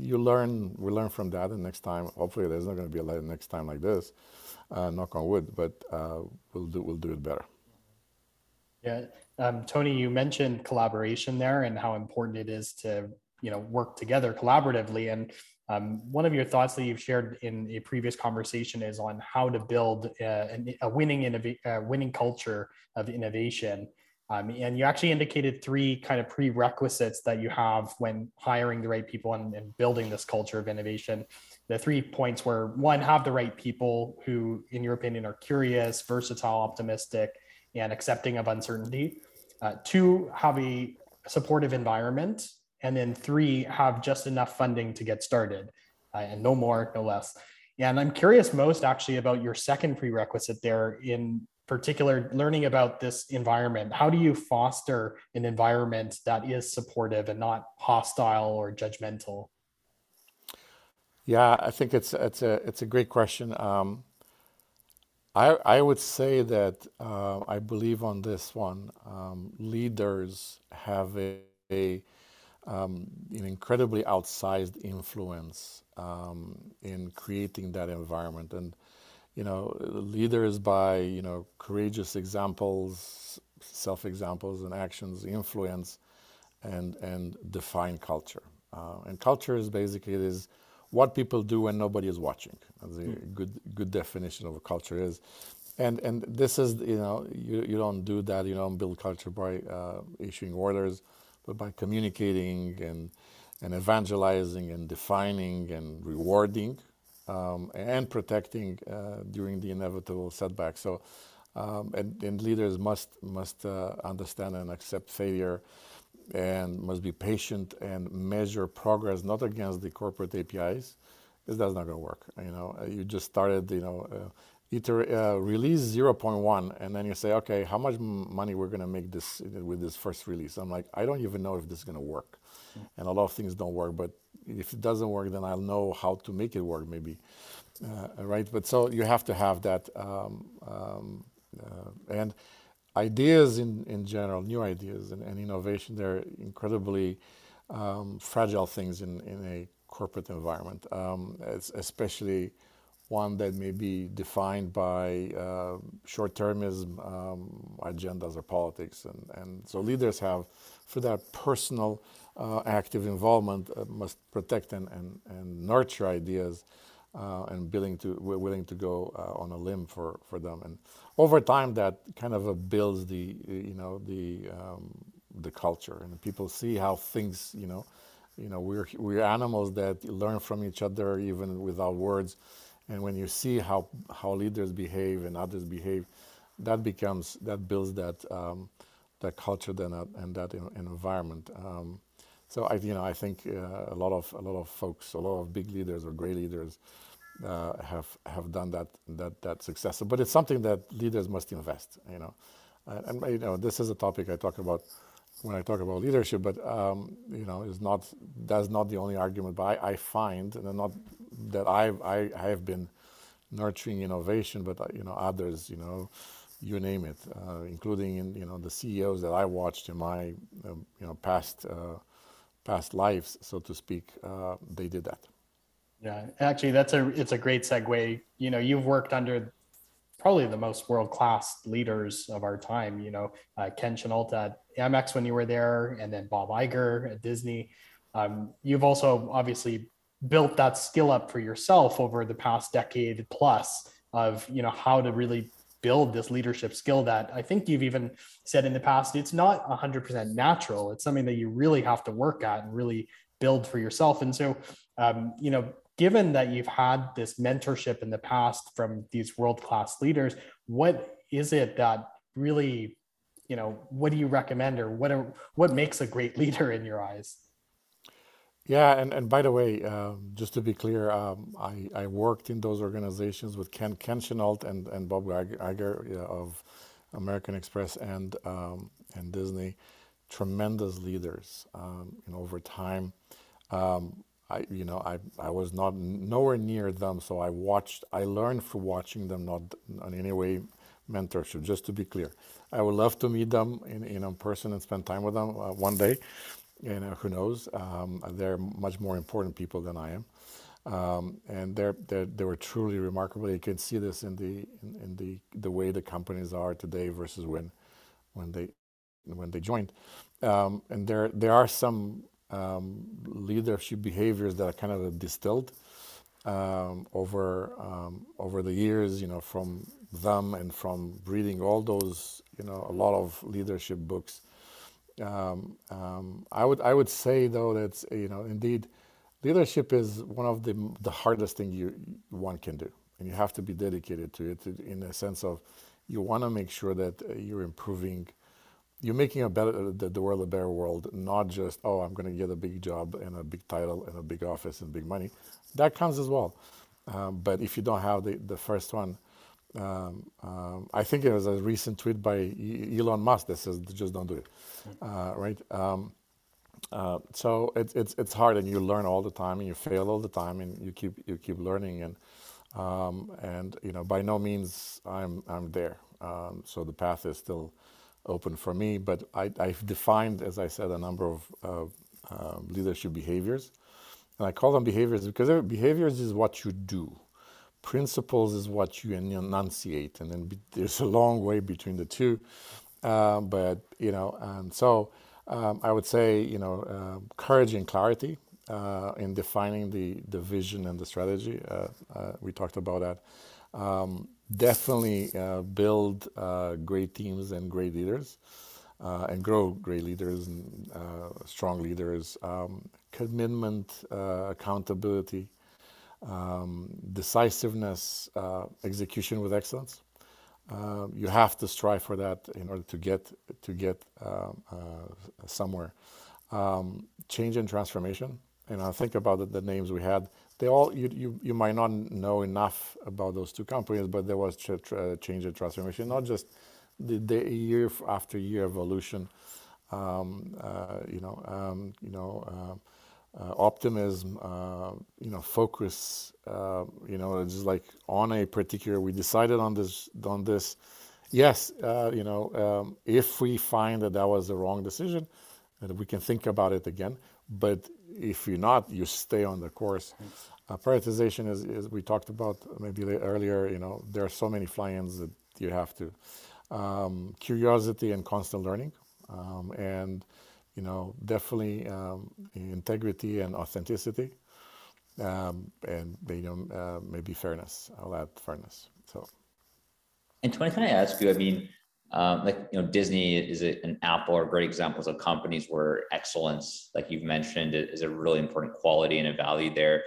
you learn, we learn from that, and next time, hopefully, there's not going to be a next time like this. Uh, knock on wood, but uh, we'll do we'll do it better. Yeah, um, Tony, you mentioned collaboration there and how important it is to you know work together collaboratively and um, one of your thoughts that you've shared in a previous conversation is on how to build a, a winning a winning culture of innovation. Um, and you actually indicated three kind of prerequisites that you have when hiring the right people and, and, building this culture of innovation. The three points were one, have the right people who, in your opinion, are curious, versatile, optimistic, and accepting of uncertainty. Uh, two, have a supportive environment and then three have just enough funding to get started uh, and no more no less. And i'm curious most actually about your second prerequisite there in particular learning about this environment. How do you foster an environment that is supportive and not hostile or judgmental? Yeah i think it's it's a it's a great question. Um, I, I would say that uh, I believe on this one, um, leaders have a, a um, an incredibly outsized influence um, in creating that environment. And, you know, leaders by, you know, courageous examples, self examples, and actions influence and, and define culture. Uh, and culture is basically it is what people do when nobody is watching. That's a mm. good, good definition of a culture is. And, and this is, you know, you, you don't do that, you don't build culture by uh, issuing orders but by communicating and, and evangelizing and defining and rewarding um, and protecting uh, during the inevitable setback. So, um, and, and, leaders must must uh, understand and accept failure, and must be patient and measure progress not against the corporate KPIs. That's not going to work. You know, you just started. You know, uh, iter, uh, release 0.1 and then you say okay how much money we're going to make this with this first release? I'm like i don't even know if this is going to work. Mm. and a lot of things don't work but if it doesn't work then i'll know how to make it work maybe. Uh, right? But so you have to have that um, um, uh, and ideas in, in general new ideas and, and innovation they're incredibly um, fragile things in, in a corporate environment. Um, especially one that may be defined by uh, short-termism um, agendas or politics. And, and so leaders have, for that personal uh, active involvement, uh, must protect and, and, and nurture ideas uh, and willing to, willing to go uh, on a limb for, for them. And over time, that kind of builds the, you know, the, um, the culture. And people see how things, you know, you know, we're, we're animals that learn from each other even without words. And when you see how, how leaders behave and others behave, that becomes, that builds that, um, that culture then, uh, and that environment. Um, so I, you know, I think uh, a lot of a lot of folks, a lot of big leaders or great leaders, uh, have have done that that that success. But it's something that leaders must invest. You know, and, and you know this is a topic I talk about when I talk about leadership. But um, you know, is not that's not the only argument. But I, I find, and not that I've, I, I have been nurturing innovation, but uh, you know others, you know, you name it, uh, including in you know the CEOs that I watched in my uh, you know past uh, past lives, so to speak, uh, they did that. Yeah, actually, that's a it's a great segue. You know, you've worked under probably the most world-class leaders of our time. You know, uh, Ken Chenault at Amex when you were there, and then Bob Iger at Disney. Um, you've also obviously built that skill up for yourself over the past decade plus of you know how to really build this leadership skill that I think you've even said in the past it's not 100% natural. It's something that you really have to work at and really build for yourself. And so um, you know given that you've had this mentorship in the past from these world class leaders what is it that really you know what do you recommend or what are, what makes a great leader in your eyes yeah, and, and by the way, um, just to be clear, um, I, I worked in those organizations with Ken, Ken Chenault and, and Bob Iger yeah, of American Express and um, and Disney, tremendous leaders. Um, know, over time, um, I you know I, I was not nowhere near them, so I watched. I learned from watching them, not in any way mentorship. Just to be clear, I would love to meet them in in person and spend time with them uh, one day you know, who knows? Um, they're much more important people than I am. Um, and they're, they're, they were truly remarkable. You can see this in the in, in, the the way the companies are today versus when when they when they joined. Um, and there there are some um, leadership behaviors that are kind of distilled um, over um, over the years. You know, from them and from reading all those you know a lot of leadership books um, um, I would I would say though that you know indeed leadership is one of the the hardest thing you one can do, and you have to be dedicated to it in a sense of you want to make sure that uh, you're improving, you're making a better the, the world a better world, not just oh I'm going to get a big job and a big title and a big office and big money, that comes as well, um, but if you don't have the the first one. Um, um, I think it was a recent tweet by Elon Musk that says just don't do it uh, right? Um, uh, so it's it's it's hard, and you learn all the time, and you fail all the time, and you keep you keep learning, and um, and you know by no means I'm I'm there. Um, so the path is still open for me, but I, have defined, as I said, a number of uh, leadership behaviors, and I call them behaviors because behaviors is what you do. Principles is what you enunciate, and then there's a long way between the two. Um, but you know, and so um, I would say you know, uh, courage and clarity uh, in defining the the vision and the strategy. Uh, uh we talked about that. Um, definitely uh, build uh, great teams and great leaders. and grow great leaders and strong leaders. Um, commitment, accountability, um, decisiveness, execution with excellence. Um, you have to strive for that in order to get to get um, uh, somewhere. Um, change and transformation. And I think about the, the, names we had. They all you, you you might not know enough about those two companies, but there was tra- tra- change and transformation, not just the, the year after year evolution. Um, uh, you know, um, you know. Uh, optimism, uh, you know, focus, uh, you know, it's like on a particular. We decided on this, on this. Yes, uh, you know, um, if we find that that was the wrong decision, then we can think about it again. But if you're not, you stay on the course. Uh, prioritization is, is, we talked about maybe earlier. You know, there are so many fly-ins that you have to. Um, curiosity and constant learning, um, and you know, definitely um, integrity and authenticity, um, and you know, uh, maybe fairness. I'll add fairness. So. And Tony, can I ask you? I mean, um, like you know, Disney is an Apple or great examples of companies where excellence, like you've mentioned, is a really important quality and a value there.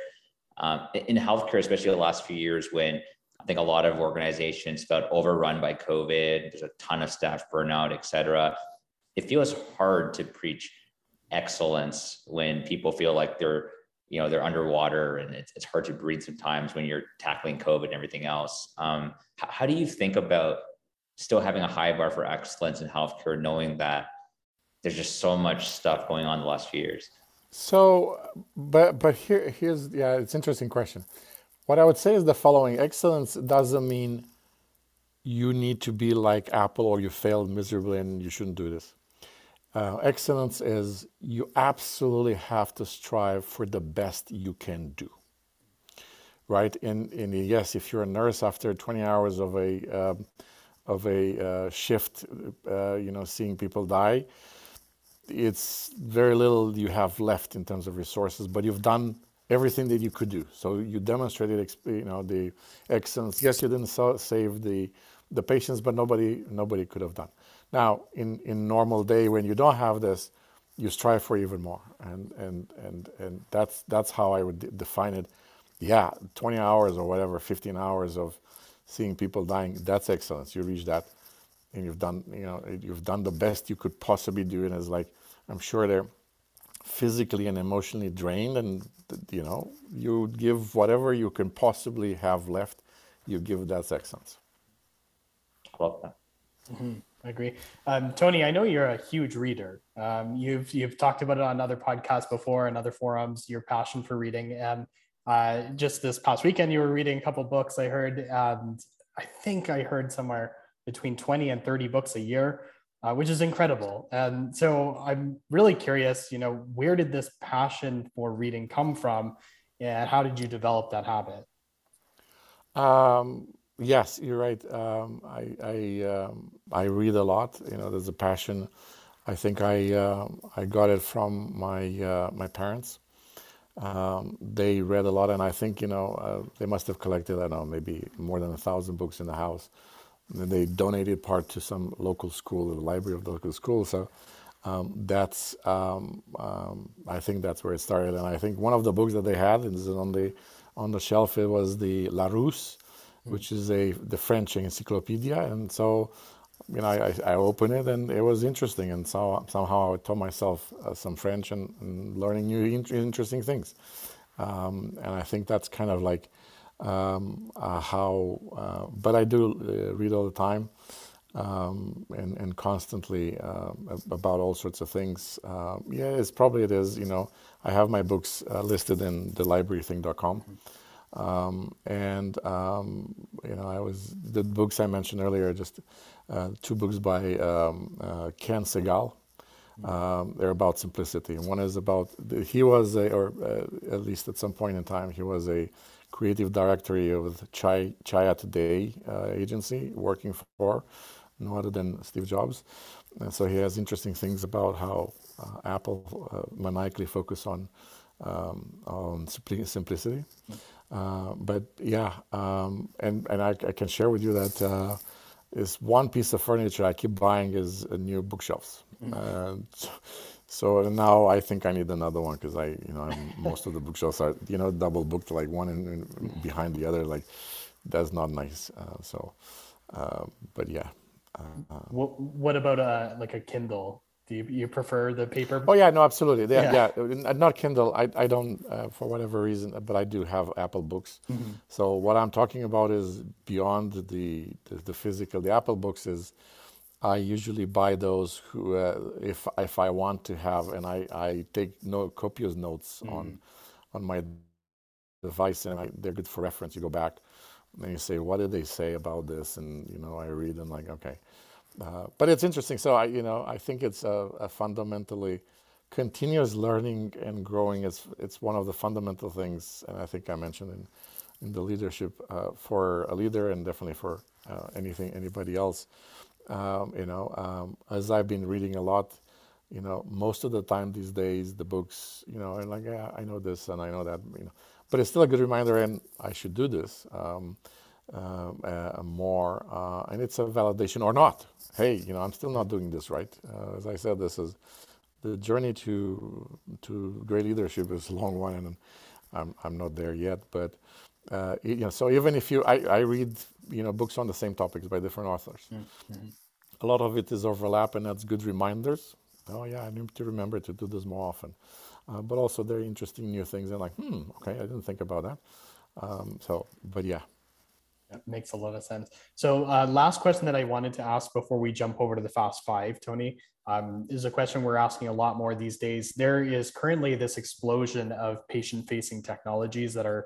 Um, in healthcare, especially the last few years, when I think a lot of organizations felt overrun by COVID, there's a ton of staff burnout, et cetera it feels hard to preach excellence when people feel like they're you know they're underwater and it's, it's hard to breathe sometimes when you're tackling covid and everything else. Um, how, how do you think about still having a high bar for excellence in healthcare knowing that there's just so much stuff going on the last few years? So but but here here's yeah it's interesting question. What i would say is the following. Excellence doesn't mean you need to be like apple or you failed miserably and you shouldn't do this uh, excellence is you absolutely have to strive for the best you can do. right? And, and yes, if you're a nurse after 20 hours of a um, of a uh, shift, uh, you know, seeing people die, it's very little you have left in terms of resources. But you've done everything that you could do. So you demonstrated, you know, the excellence. Yes, you didn't save the the patients, but nobody nobody could have done. Now, in in normal day when you don't have this, you strive for even more, and and and and that's that's how I would define it. Yeah, 20 hours or whatever, 15 hours of seeing people dying, that's excellence. You reach that, and you've done you know you've done the best you could possibly do. And it's like I'm sure they're physically and emotionally drained, and you know you give whatever you can possibly have left. You give that excellence. Love that. Mm-hmm. I agree. Um, Tony, I know you're a huge reader. Um, you've you've talked about it on other podcasts before and other forums. Your passion for reading, and uh, just this past weekend, you were reading a couple books. I heard, and I think I heard somewhere between twenty and thirty books a year, uh, which is incredible. And so I'm really curious. You know, where did this passion for reading come from, and how did you develop that habit? Um, Yes, you're right. Um, I I, um, I read a lot. You know, there's a passion. I think I uh, I got it from my uh, my parents. Um, they read a lot, and I think you know uh, they must have collected I don't know maybe more than a thousand books in the house. And they donated part to some local school, the library of the local school. So um, that's um, I think that's where it started. And I think one of the books that they had is on the on the shelf. It was the Larousse which is a the French encyclopedia. And so, you know, I, I opened it and it was interesting. And so somehow I taught myself uh, some French and, and learning new interesting things. Um, and I think that's kind of like um, uh, how. Uh, but I do uh, read all the time. Um, and, and constantly uh, about all sorts of things. Uh, yeah, it's probably it is. You know, I have my books listed in the librarything.com. Mm-hmm. Um, and um, you know, I was the books I mentioned earlier, just uh, two books by um, uh, Ken Segall. Um, they're about simplicity. One is about he was a, or uh, at least at some point in time, he was a creative director of Chai Chaya Today uh, agency, working for no other than Steve Jobs. And so he has interesting things about how uh, Apple uh, maniacally focus on um, on simplicity. Uh, but yeah, um, and and I, I, can share with you that uh, is one piece of furniture I keep buying is a new bookshelves. Mm. So, so, now I think I need another one because I, you know, I'm, most of the bookshelves are, you know, double booked, like one in, in behind the other. Like that's not nice. Uh, so, uh, but yeah. Uh, what What about a like a Kindle? Do you, you prefer the paper? Oh yeah, no, absolutely. Yeah, yeah. yeah. not Kindle. I, I don't uh, for whatever reason, but I do have Apple Books. Mm-hmm. So what I'm talking about is beyond the, the, the physical. The Apple Books is I usually buy those who uh, if if I want to have, and I I take no copious notes mm-hmm. on on my device, and I, they're good for reference. You go back and you say, what did they say about this, and you know I read and like okay uh, but it's interesting. So I, you know, I think it's a, a, fundamentally continuous learning and growing. It's it's one of the fundamental things, and I think I mentioned in in the leadership uh, for a leader and definitely for uh, anything anybody else. Um, you know, um, as I've been reading a lot, you know, most of the time these days the books, you know, and like yeah, I know this and I know that, you know, but it's still a good reminder, and I should do this. Um, more, uh, and it's a validation or not. Hey, you know, I'm still not doing this right. as I said, this is the journey to to great leadership is a long one, and I'm I'm not there yet. But uh, you know, so even if you, I, I read you know books on the same topics by different authors. Mm-hmm. A lot of it is overlap, and that's good reminders. Oh yeah, I need to remember to do this more often. Uh, but also very interesting new things, and like, hmm, okay, I didn't think about that. Um, so, but yeah, that makes a lot of sense. So, uh, last question that I wanted to ask before we jump over to the Fast Five, Tony, um, is a question we're asking a lot more these days. There is currently this explosion of patient-facing technologies that are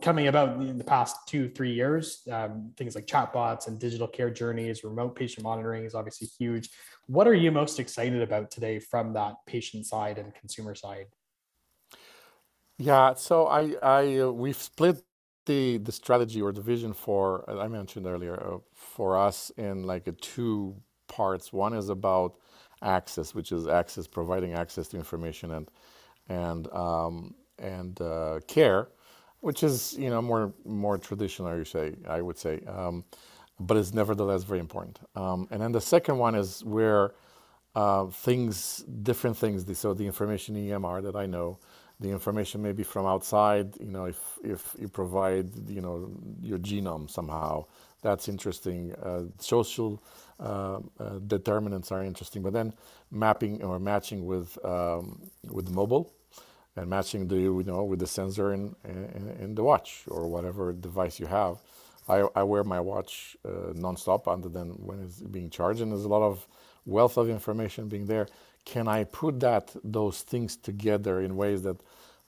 coming about in the past two, three years. Um, things like chatbots and digital care journeys, remote patient monitoring is obviously huge. What are you most excited about today from that patient side and consumer side? Yeah, so I, I we've split the the strategy or the vision for I mentioned earlier uh, for us in like a two parts. One is about access, which is access, providing access to information and and um, and uh, care, which is you know more more traditional. You say I would say, um, but it's nevertheless very important. Um, and then the second one is where uh, things, different things. So the information EMR that I know, the information maybe from outside. You know, if if you provide you know your genome somehow, that's interesting. Uh, social uh, uh, determinants are interesting, but then mapping or matching with um, with mobile and matching the you know with the sensor in, in, in the watch or whatever device you have. I, I wear my watch uh, nonstop other than when it's being charged, and there's a lot of wealth of information being there. Can I put that those things together in ways that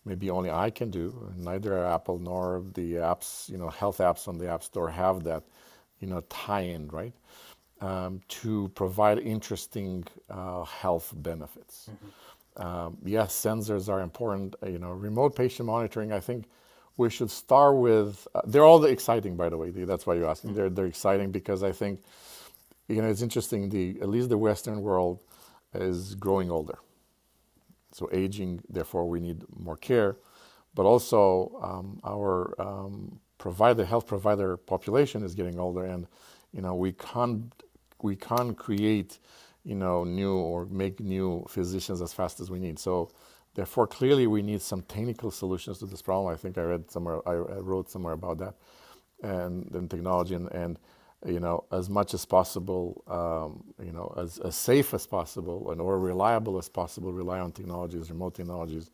maybe only I can do? Neither Apple nor the apps, you know, health apps on the App Store have that, you know, tie-in, right? um, to provide interesting uh, health benefits. Mm-hmm. Um, yes, sensors are important. You know, remote patient monitoring. I think we should start with. Uh, they're all exciting, by the way. That's why you're asking. Mm-hmm. They're they're exciting because I think, you know, it's interesting. The at least the Western world is growing older. So aging, therefore, we need more care, but also um, our um, provider, health provider population is getting older, and you know we can't we can't create, you know, new or make new physicians as fast as we need. So therefore, clearly we need some technical solutions to this problem. I think I read somewhere, I, wrote somewhere about that, and, and technology and, and you know, as much as possible, um, you know, as, as safe as possible and or reliable as possible, rely on technologies, remote technologies,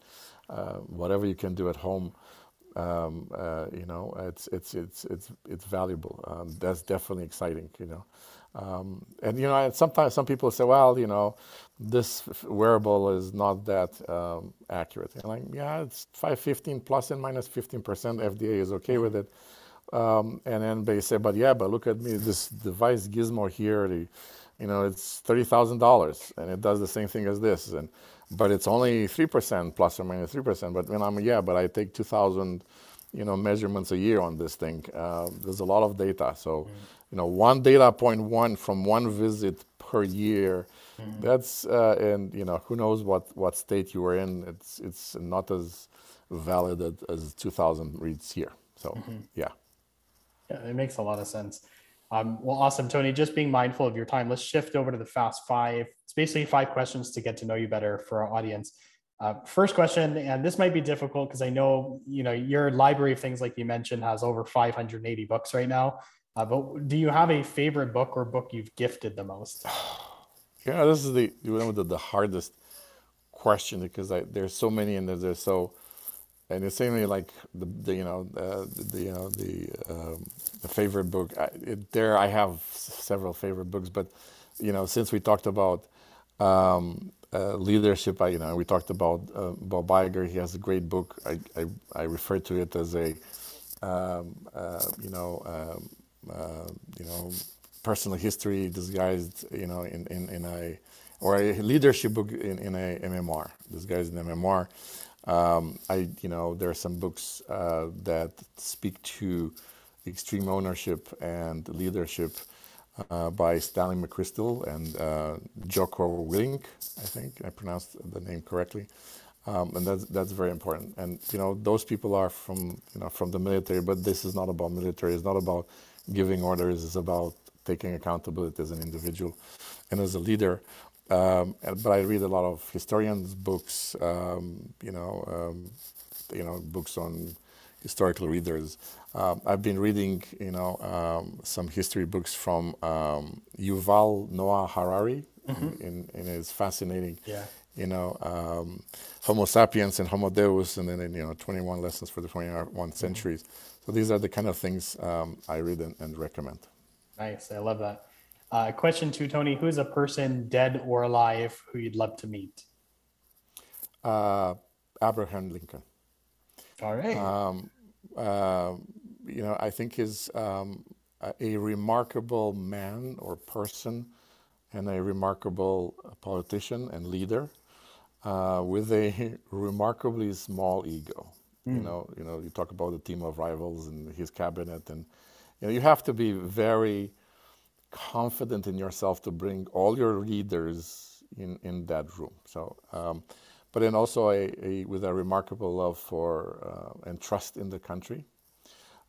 uh, whatever you can do at home. Um, uh, you know, it's it's it's it's it's valuable. Um, that's definitely exciting. You know, um, and you know, sometimes some people say, well, you know, this wearable is not that um, accurate. And like, yeah, it's 515 plus and minus 15 percent. FDA is okay with it. Um, and then they say, but yeah, but look at me, this device Gizmo here, the, you know, it's thirty thousand dollars, and it does the same thing as this, and but it's only three percent plus or minus three percent. But when I'm yeah, but I take two thousand, you know, measurements a year on this thing. Uh, there's a lot of data, so. Mm you know, one data point one from one visit per year. Mm-hmm. That's uh, and you know who knows what what state you were in. It's it's not as valid as 2,000 reads here. So mm-hmm. yeah. Yeah, it makes a lot of sense. Um, well, awesome, Tony. Just being mindful of your time, let's shift over to the fast five. It's basically five questions to get to know you better for our audience. Uh, first question, and this might be difficult because I know you know your library of things, like you mentioned, has over 580 books right now. Uh, but do you have a favorite book or book you've gifted the most? Yeah, this is the the, the hardest question because I, there's so many and there's so, and it's mainly like the, the you know the, the, you know the um, the favorite book. I, it, there I have several favorite books, but you know since we talked about um, uh, leadership, I, you know we talked about uh, Bob Iger. He has a great book. I I, I refer to it as a um, uh, you know um, uh, you know, personal history disguised, you know, in, in, in a, or a leadership book in, in a MMR, disguised in a MMR. Um, I, you know, there are some books uh, that speak to extreme ownership and leadership uh, by Stanley McChrystal and uh, Jocko Willink, I think I pronounced the name correctly. Um, and that's that's very important. And you know, those people are from you know from the military, but this is not about military. It's not about giving orders It's about taking accountability as an individual and as a leader. Um, but I read a lot of historians' books, um, you know, um, you know, books on historical readers. Um, I've been reading, you know, um, some history books from um, Yuval Noah Harari, mm-hmm. and, and it's fascinating. Yeah. You know, Homo sapiens and Homo Deus, and then you know, 21 lessons for the 21 mm-hmm. centuries. So these are the kind of things um, I read and, and, recommend. Nice, I love that. Uh, question two, Tony: Who is a person, dead or alive, who you'd love to meet? Uh, Abraham Lincoln. All right. Um, uh, you know, I think is um, a remarkable man or person, and a remarkable politician and leader, uh, with a remarkably small ego Mm. You know, you know, you talk about the team of rivals and his cabinet, and you know, you have to be very confident in yourself to bring all your readers in in that room. So. Um, but then also a, a, with a remarkable love for uh, and trust in the country,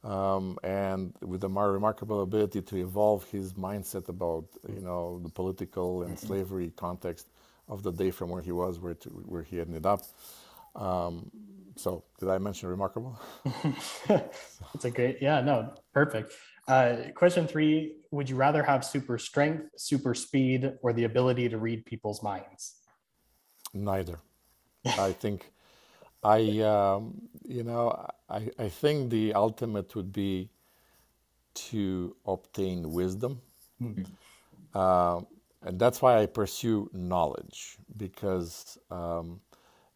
um, and with a remarkable ability to evolve his mindset about you know the political and slavery context of the day from where he was where to where he ended up. Um, so did I mention remarkable? That's a great yeah no perfect. Uh, question three: Would you rather have super strength, super speed, or the ability to read people's minds? Neither. I think I, um, you know, I, I think the ultimate would be to obtain wisdom. Mm-hmm. Uh, and that's why I pursue knowledge because, um,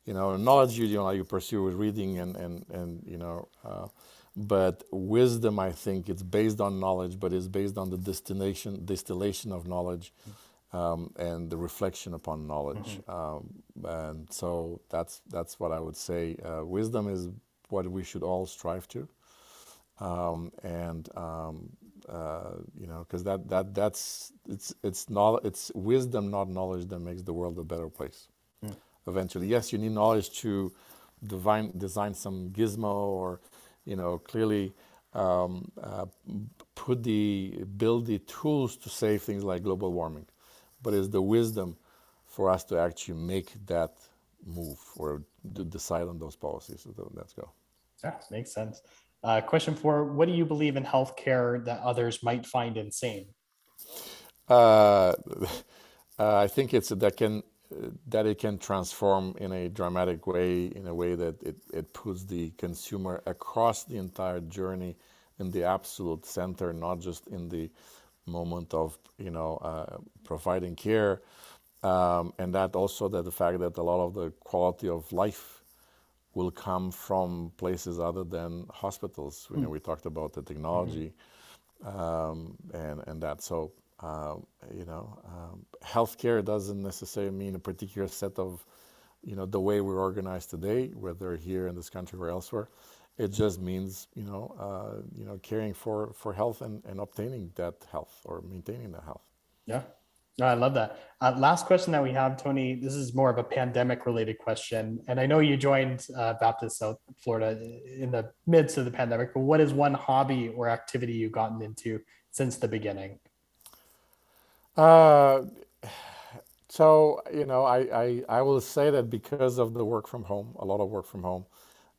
you know, knowledge you, you know, you pursue with reading and, and, and you know, uh, but wisdom, I think it's based on knowledge, but it's based on the destination, distillation of knowledge. Um, and the reflection upon knowledge. Mm-hmm. Um, and so that's that's what I would say. Uh, wisdom is what we should all strive to, um, and um, uh, you know, because that that that's it's it's not it's wisdom, not knowledge, that makes the world a better place. Mm. Eventually, yes, you need knowledge to divine, design some gizmo or you know clearly. Um, uh, put the build the tools to save things like global warming but it's the wisdom for us to actually make that move or to decide on those policies. So let's go. Yeah, makes sense. Uh, question four What do you believe in healthcare that others might find insane? Uh, uh, I think it's that can that it can transform in a dramatic way, in a way that it, it puts the consumer across the entire journey in the absolute center, not just in the moment of you know uh, providing care, um, and that also that the fact that a lot of the quality of life will come from places other than hospitals. Mm. You know, hmm. we talked about the technology mm-hmm. um, and and that. So um, you know, um, healthcare doesn't necessarily mean a particular set of you know the way we're organized today, whether here in this country or elsewhere. It just means you know uh, you know caring for for health and, and obtaining that health or maintaining that health. Yeah. No, I love that. Uh, last question that we have, Tony. This is more of a pandemic related question. And I know you joined uh, Baptist South Florida in the midst of the pandemic, but what is one hobby or activity you've gotten into since the beginning? Uh, so, you know, I, I, I will say that because of the work from home, a lot of work from home,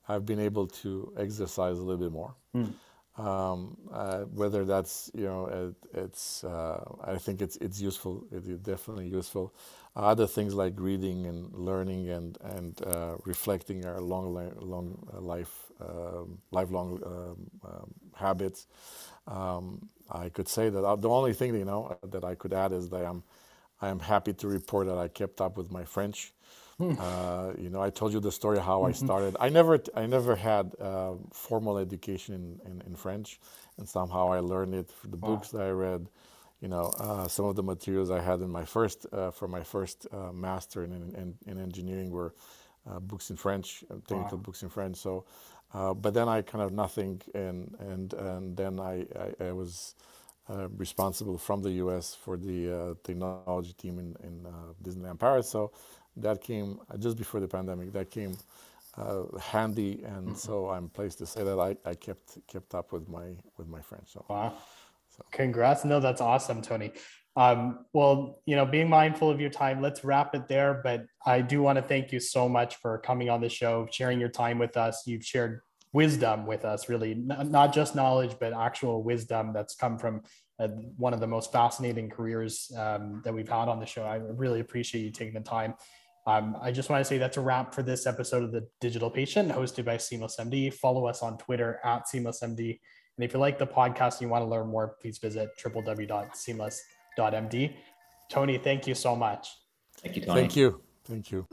I've been able to exercise a little bit more. Mm. Um, uh, whether that's you know it, it's uh, I think it's it's useful. It is definitely useful. Other things like reading and learning and and uh, reflecting are long long uh, life um, lifelong um, um, habits. I could say that uh, the only thing you know that I could add is that I'm I am happy to report that I kept up with my French. Hmm. Uh, you know, I told you the story how I mm-hmm. started. I never, I never had uh, formal education in, in, in, French, and somehow I learned it through the wow. books that I read. You know, uh, some of the materials I had in my first, uh, for my first uh, master in, in, in, engineering were uh, books in French, technical wow. books in French. So, but then I kind of nothing, and and and then I I, I was. responsible from the U.S. for the technology team in, in Disneyland Paris. So that came uh, just before the pandemic. That came uh, handy, and mm-hmm. so I'm pleased to say that I, I kept kept up with my with my French. So wow, so. congrats! No, that's awesome, Tony. Um, well, you know, being mindful of your time, let's wrap it there. But I do want to thank you so much for coming on the show, sharing your time with us. You've shared wisdom with us, really, not just knowledge, but actual wisdom that's come from uh, one of the most fascinating careers um, that we've had on the show. I really appreciate you taking the time. Um, I just want to say that's a wrap for this episode of the Digital Patient, hosted by Seamless MD. Follow us on Twitter at Seamless MD. And if you like the podcast and you want to learn more, please visit www.seamless.md. Tony, thank you so much. Thank you, Tony. Thank you. Thank you.